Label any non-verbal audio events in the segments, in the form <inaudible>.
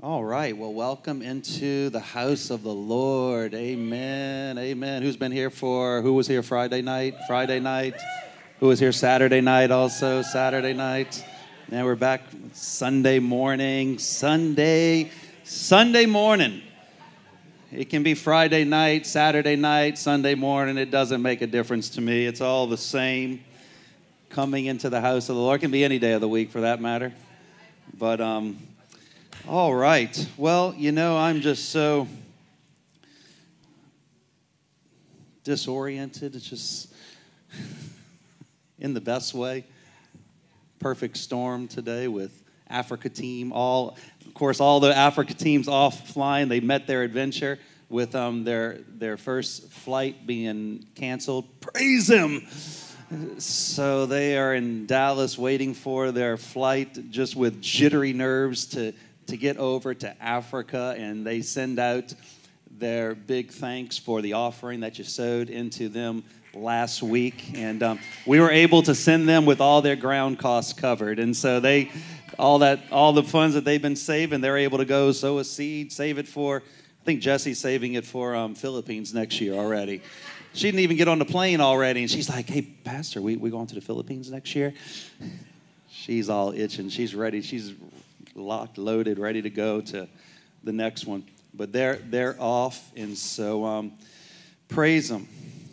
All right. Well, welcome into the house of the Lord. Amen. Amen. Who's been here for, who was here Friday night? Friday night? Who was here Saturday night also? Saturday night? Now we're back Sunday morning. Sunday, Sunday morning. It can be Friday night, Saturday night, Sunday morning. It doesn't make a difference to me. It's all the same. Coming into the house of the Lord it can be any day of the week for that matter. But um, all right. Well, you know, I'm just so disoriented. It's just in the best way. Perfect storm today with Africa team. All, of course, all the Africa teams off flying. They met their adventure with um, their their first flight being canceled. Praise Him. So they are in Dallas waiting for their flight, just with jittery nerves to to get over to Africa and they send out their big thanks for the offering that you sowed into them last week. And um, we were able to send them with all their ground costs covered. And so they, all that, all the funds that they've been saving, they're able to go sow a seed, save it for, I think Jesse's saving it for um, Philippines next year already. She didn't even get on the plane already. And she's like, hey, Pastor, we, we going to the Philippines next year? She's all itching. She's ready. She's locked, loaded, ready to go to the next one. But they're they're off, and so um, praise them.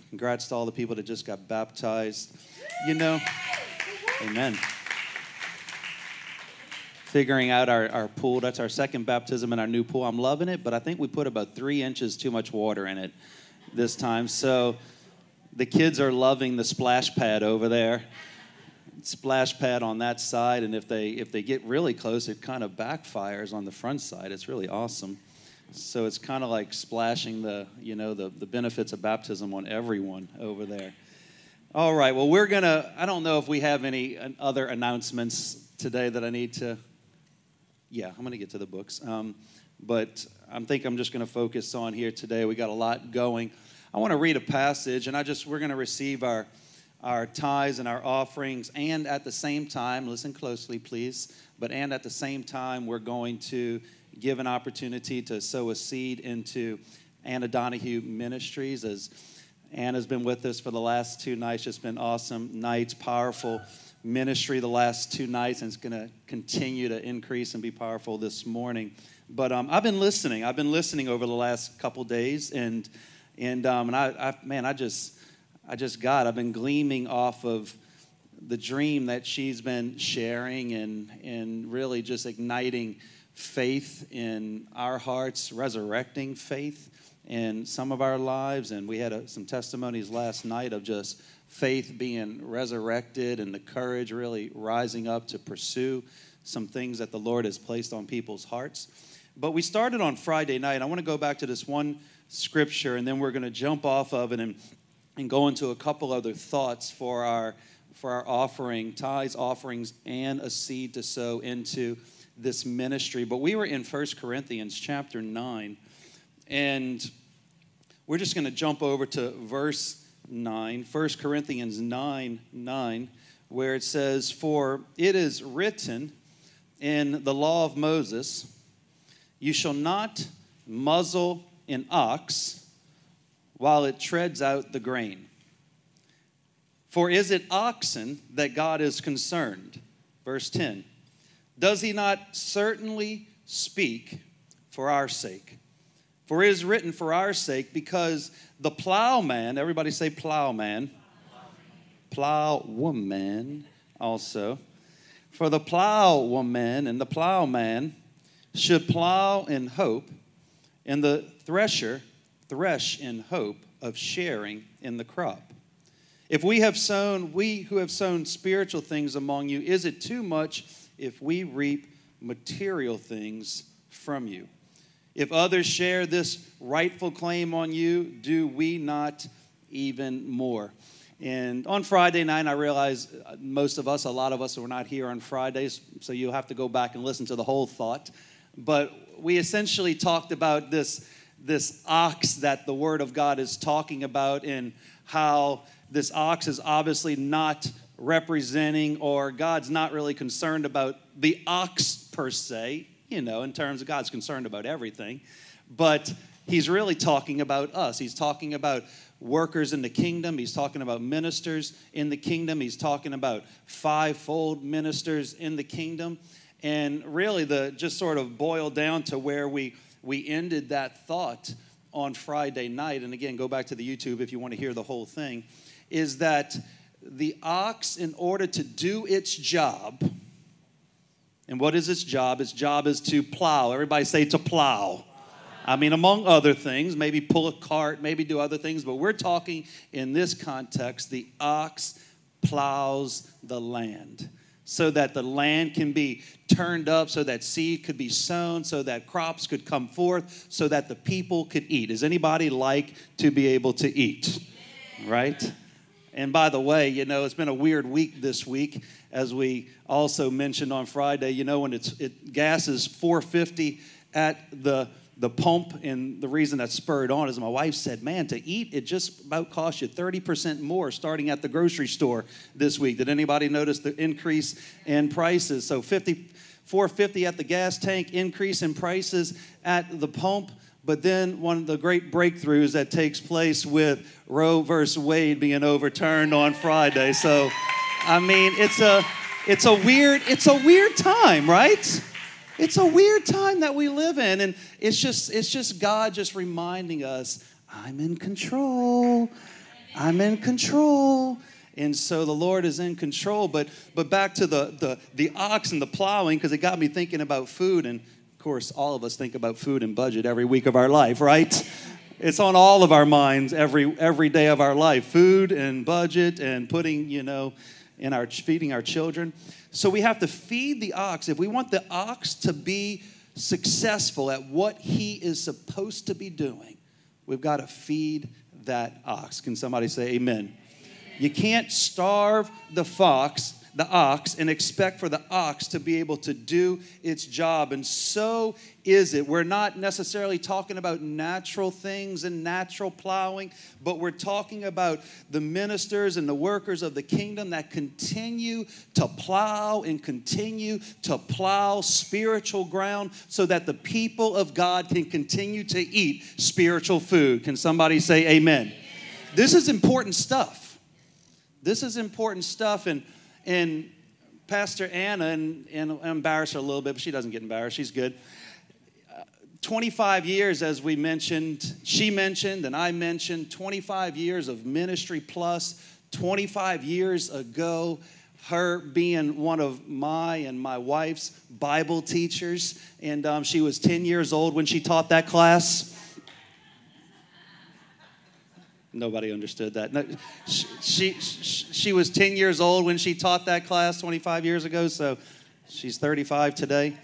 Congrats to all the people that just got baptized. You know, Amen. Figuring out our, our pool. That's our second baptism in our new pool. I'm loving it, but I think we put about three inches too much water in it this time. So the kids are loving the splash pad over there splash pad on that side, and if they if they get really close, it kind of backfires on the front side. It's really awesome. So it's kind of like splashing the you know the the benefits of baptism on everyone over there. All right. Well, we're gonna. I don't know if we have any other announcements today that I need to. Yeah, I'm gonna get to the books. Um, but I think I'm just to focus on here today. We got a lot going. I want to read a passage, and I just we're to receive our our tithes and our offerings, and at the same time, listen closely, please, but and at the same time, we're going to give an opportunity to sow a seed into Anna Donahue Ministries as Anna's been with us for the last two nights. It's been awesome nights, powerful ministry the last two nights, and it's going to continue to increase and be powerful this morning. But um, I've been listening. I've been listening over the last couple days, and and um, and I, I man, I just I just got. I've been gleaming off of the dream that she's been sharing and, and really just igniting faith in our hearts, resurrecting faith in some of our lives. And we had a, some testimonies last night of just faith being resurrected and the courage really rising up to pursue some things that the Lord has placed on people's hearts. But we started on Friday night. I want to go back to this one scripture and then we're going to jump off of it and and go into a couple other thoughts for our for our offering, tithes, offerings, and a seed to sow into this ministry. But we were in First Corinthians chapter 9, and we're just going to jump over to verse 9, 1 Corinthians 9 9, where it says, For it is written in the law of Moses, you shall not muzzle an ox while it treads out the grain. For is it oxen that God is concerned? Verse 10 Does he not certainly speak for our sake? For it is written for our sake, because the plowman, everybody say plowman, plowwoman also. For the plowwoman and the plowman should plow in hope, and the thresher thresh in hope of sharing in the crop. If we have sown, we who have sown spiritual things among you, is it too much if we reap material things from you? If others share this rightful claim on you, do we not even more? And on Friday night, I realize uh, most of us, a lot of us, were not here on Fridays, so you'll have to go back and listen to the whole thought. But we essentially talked about this this ox that the Word of God is talking about, and how this ox is obviously not representing, or God's not really concerned about the ox per se, you know, in terms of God's concerned about everything. But he's really talking about us. He's talking about workers in the kingdom. He's talking about ministers in the kingdom. He's talking about fivefold ministers in the kingdom. And really, the just sort of boil down to where we we ended that thought on Friday night. And again, go back to the YouTube if you want to hear the whole thing. Is that the ox, in order to do its job, and what is its job? Its job is to plow. Everybody say to plow. I mean, among other things, maybe pull a cart, maybe do other things, but we're talking in this context the ox plows the land so that the land can be turned up, so that seed could be sown, so that crops could come forth, so that the people could eat. Does anybody like to be able to eat? Right? And by the way, you know, it's been a weird week this week, as we also mentioned on Friday. You know, when it's it, gas is 450 at the the pump, and the reason that spurred on is my wife said, Man, to eat, it just about costs you 30% more starting at the grocery store this week. Did anybody notice the increase in prices? So 50, 450 at the gas tank, increase in prices at the pump. But then one of the great breakthroughs that takes place with Roe versus Wade being overturned on Friday. So, I mean, it's a it's a weird it's a weird time, right? It's a weird time that we live in, and it's just it's just God just reminding us, I'm in control. I'm in control. And so the Lord is in control. But but back to the the, the ox and the plowing, because it got me thinking about food. And of course, all of us think about food and budget every week of our life, right? It's on all of our minds every every day of our life. Food and budget and putting, you know, in our feeding our children. So we have to feed the ox. If we want the ox to be successful at what he is supposed to be doing, we've got to feed that ox. Can somebody say amen? amen? You can't starve the fox the ox and expect for the ox to be able to do its job. And so is it. We're not necessarily talking about natural things and natural plowing, but we're talking about the ministers and the workers of the kingdom that continue to plow and continue to plow spiritual ground so that the people of God can continue to eat spiritual food. Can somebody say amen? amen. This is important stuff. This is important stuff. And and Pastor Anna, and, and I embarrass her a little bit, but she doesn't get embarrassed. She's good. Uh, 25 years, as we mentioned, she mentioned, and I mentioned, 25 years of ministry plus. 25 years ago, her being one of my and my wife's Bible teachers, and um, she was 10 years old when she taught that class. Nobody understood that. No, she, she, she was 10 years old when she taught that class 25 years ago, so she's 35 today.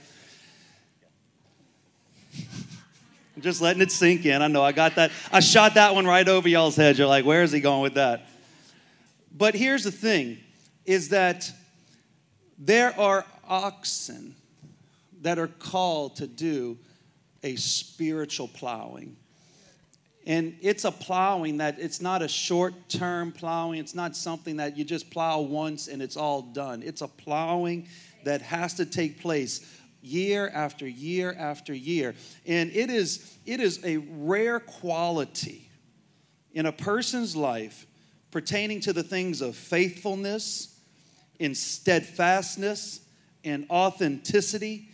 I'm just letting it sink in. I know I got that. I shot that one right over y'all's heads. You're like, where is he going with that? But here's the thing is that there are oxen that are called to do a spiritual plowing. And it's a plowing that it's not a short term plowing. It's not something that you just plow once and it's all done. It's a plowing that has to take place year after year after year. And it is, it is a rare quality in a person's life pertaining to the things of faithfulness, in steadfastness, and authenticity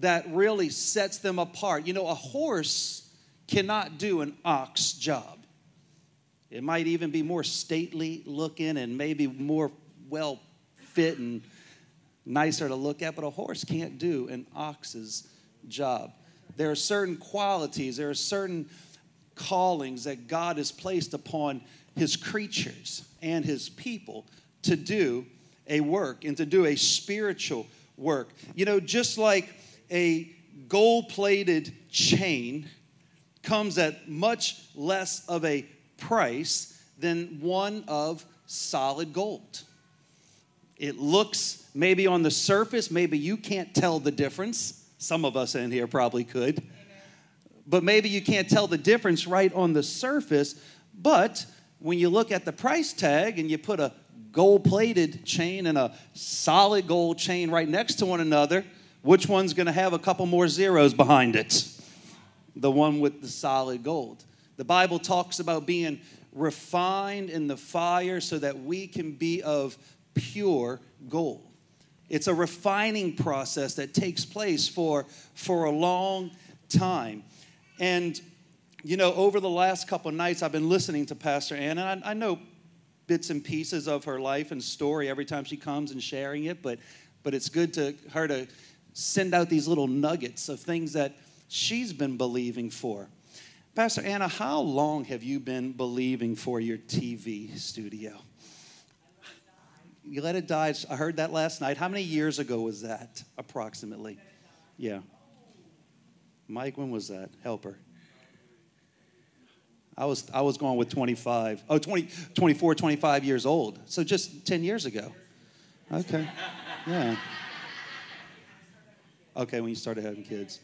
that really sets them apart. You know, a horse cannot do an ox job. It might even be more stately looking and maybe more well fit and nicer to look at, but a horse can't do an ox's job. There are certain qualities, there are certain callings that God has placed upon his creatures and his people to do a work and to do a spiritual work. You know, just like a gold plated chain comes at much less of a price than one of solid gold. It looks maybe on the surface, maybe you can't tell the difference. Some of us in here probably could. But maybe you can't tell the difference right on the surface. But when you look at the price tag and you put a gold plated chain and a solid gold chain right next to one another, Which one's going to have a couple more zeros behind it? The one with the solid gold. The Bible talks about being refined in the fire so that we can be of pure gold. It's a refining process that takes place for, for a long time. And, you know, over the last couple nights, I've been listening to Pastor Ann, and I, I know bits and pieces of her life and story every time she comes and sharing it, but, but it's good to her to send out these little nuggets of things that she's been believing for. Pastor Anna, how long have you been believing for your TV studio? You let it die. I heard that last night. How many years ago was that, approximately? Yeah. Mike, when was that? Helper. I was, I was going with 25. Oh, 20, 24, 25 years old. So just 10 years ago. Okay. Yeah. Okay, when you started having kids.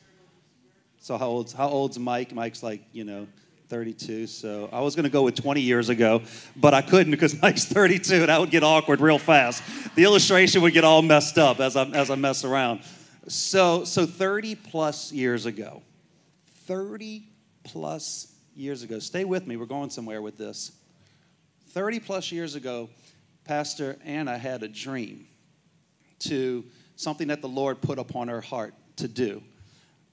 So how old's how old's Mike? Mike's like, you know, 32. So I was going to go with 20 years ago, but I couldn't because <laughs> Mike's 32 and that would get awkward real fast. The illustration would get all messed up as I as I mess around. So so 30 plus years ago. 30 plus years ago. Stay with me. We're going somewhere with this. 30 plus years ago, Pastor Anna had a dream to something that the Lord put upon her heart to do.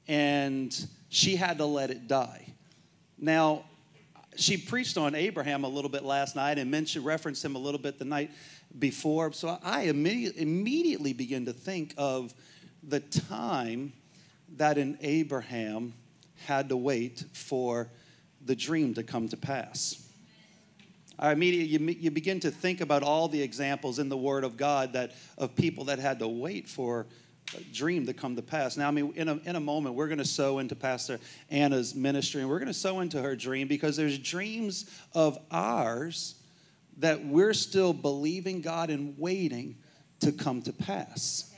And she had to let it die. Now, she preached on Abraham a little bit last night and mentioned, referenced him a little bit the night before. So I immediately, immediately begin to think of the time that in Abraham had to wait for the dream to come to pass. I immediately you, you begin to think about all the examples in the Word of God that of people that had to wait for dream to come to pass. Now, I mean, in a, in a moment, we're going to sow into Pastor Anna's ministry, and we're going to sow into her dream because there's dreams of ours that we're still believing God and waiting to come to pass.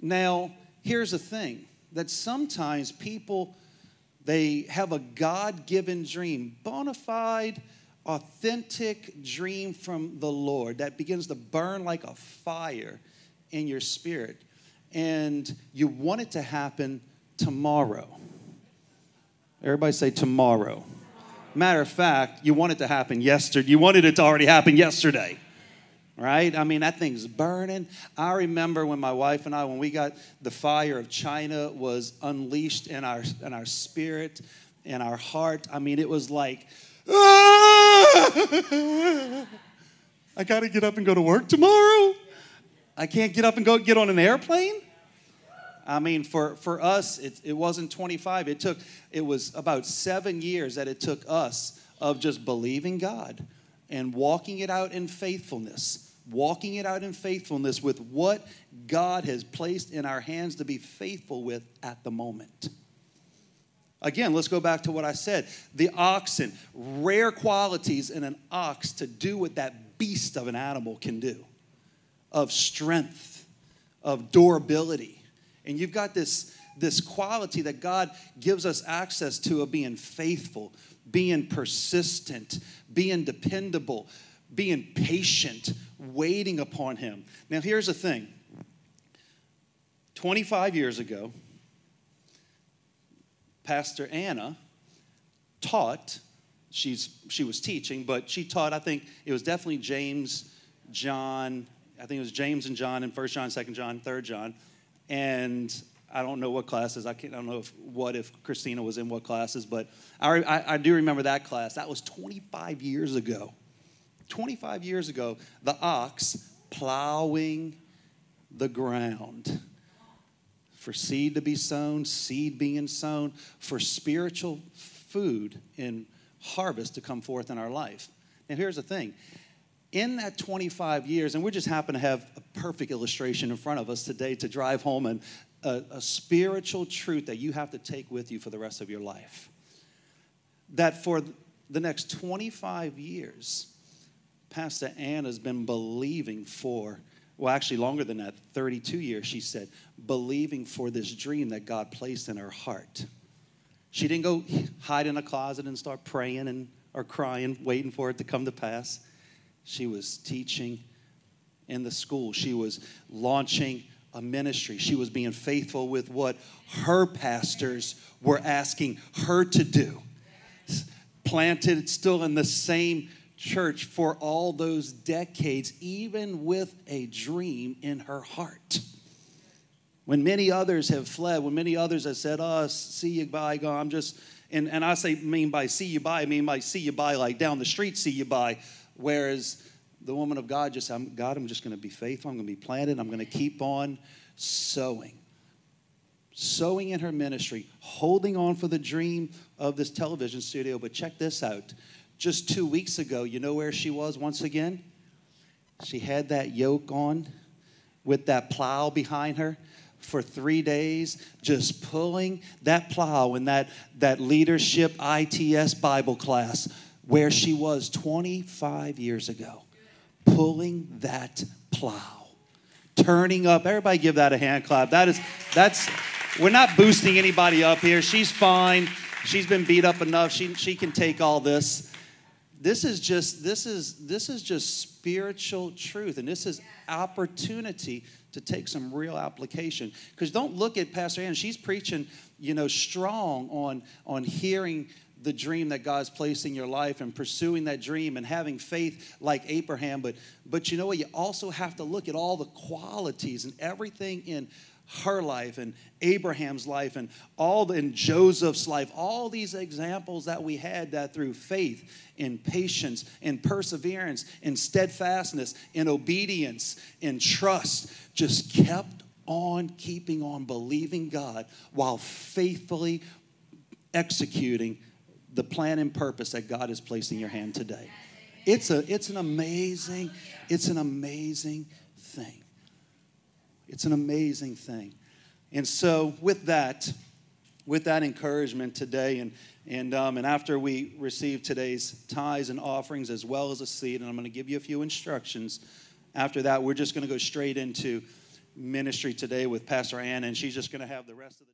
Now, here's the thing that sometimes people they have a God-given dream, bona fide authentic dream from the Lord that begins to burn like a fire in your spirit. And you want it to happen tomorrow. Everybody say tomorrow. Matter of fact, you want it to happen yesterday. You wanted it to already happen yesterday. Right? I mean, that thing's burning. I remember when my wife and I, when we got the fire of China was unleashed in our in our spirit, in our heart. I mean, it was like, ah! <laughs> I got to get up and go to work tomorrow. I can't get up and go get on an airplane. I mean, for, for us, it, it wasn't 25. It took, it was about seven years that it took us of just believing God and walking it out in faithfulness, walking it out in faithfulness with what God has placed in our hands to be faithful with at the moment. Again, let's go back to what I said. The oxen, rare qualities in an ox to do what that beast of an animal can do of strength, of durability. And you've got this, this quality that God gives us access to of being faithful, being persistent, being dependable, being patient, waiting upon Him. Now, here's the thing 25 years ago, Pastor Anna taught, she's, she was teaching, but she taught, I think it was definitely James, John, I think it was James and John and First John, Second John, Third John. And I don't know what classes. I, can't, I don't know if, what if Christina was in what classes, but I, I, I do remember that class. That was 25 years ago. 25 years ago, the ox plowing the ground for seed to be sown, seed being sown, for spiritual food and harvest to come forth in our life. And here's the thing in that 25 years, and we just happen to have a perfect illustration in front of us today to drive home and a, a spiritual truth that you have to take with you for the rest of your life. That for the next 25 years, Pastor Ann has been believing for well, actually longer than that, 32 years, she said, believing for this dream that God placed in her heart. She didn't go hide in a closet and start praying and or crying, waiting for it to come to pass. She was teaching in the school. She was launching a ministry. She was being faithful with what her pastors were asking her to do. Planted still in the same church for all those decades, even with a dream in her heart. When many others have fled, when many others have said, Oh, see you bye, go, I'm just, and, and I say, mean by see you bye, I mean by see you bye, like down the street, see you bye. Whereas the woman of God just, I'm, God, I'm just going to be faithful. I'm going to be planted. I'm going to keep on sowing. Sowing in her ministry, holding on for the dream of this television studio. But check this out. Just two weeks ago, you know where she was once again? She had that yoke on with that plow behind her for three days, just pulling that plow in that, that leadership ITS Bible class where she was 25 years ago, pulling that plow, turning up. Everybody give that a hand clap. That is, that's, we're not boosting anybody up here. She's fine. She's been beat up enough. She, she can take all this. This is just, this is, this is just spiritual truth. And this is opportunity to take some real application. Because don't look at Pastor Ann. She's preaching, you know, strong on, on hearing the dream that God's placed in your life and pursuing that dream and having faith like Abraham. But, but you know what? You also have to look at all the qualities and everything in her life and Abraham's life and all the, in Joseph's life, all these examples that we had that through faith in patience in perseverance in steadfastness in obedience in trust just kept on keeping on believing God while faithfully executing the plan and purpose that God has placed in your hand today. It's, a, it's an amazing, it's an amazing thing. It's an amazing thing. And so, with that, with that encouragement today, and, and, um, and after we receive today's tithes and offerings as well as a seed, and I'm going to give you a few instructions. After that, we're just going to go straight into ministry today with Pastor Ann, and she's just going to have the rest of the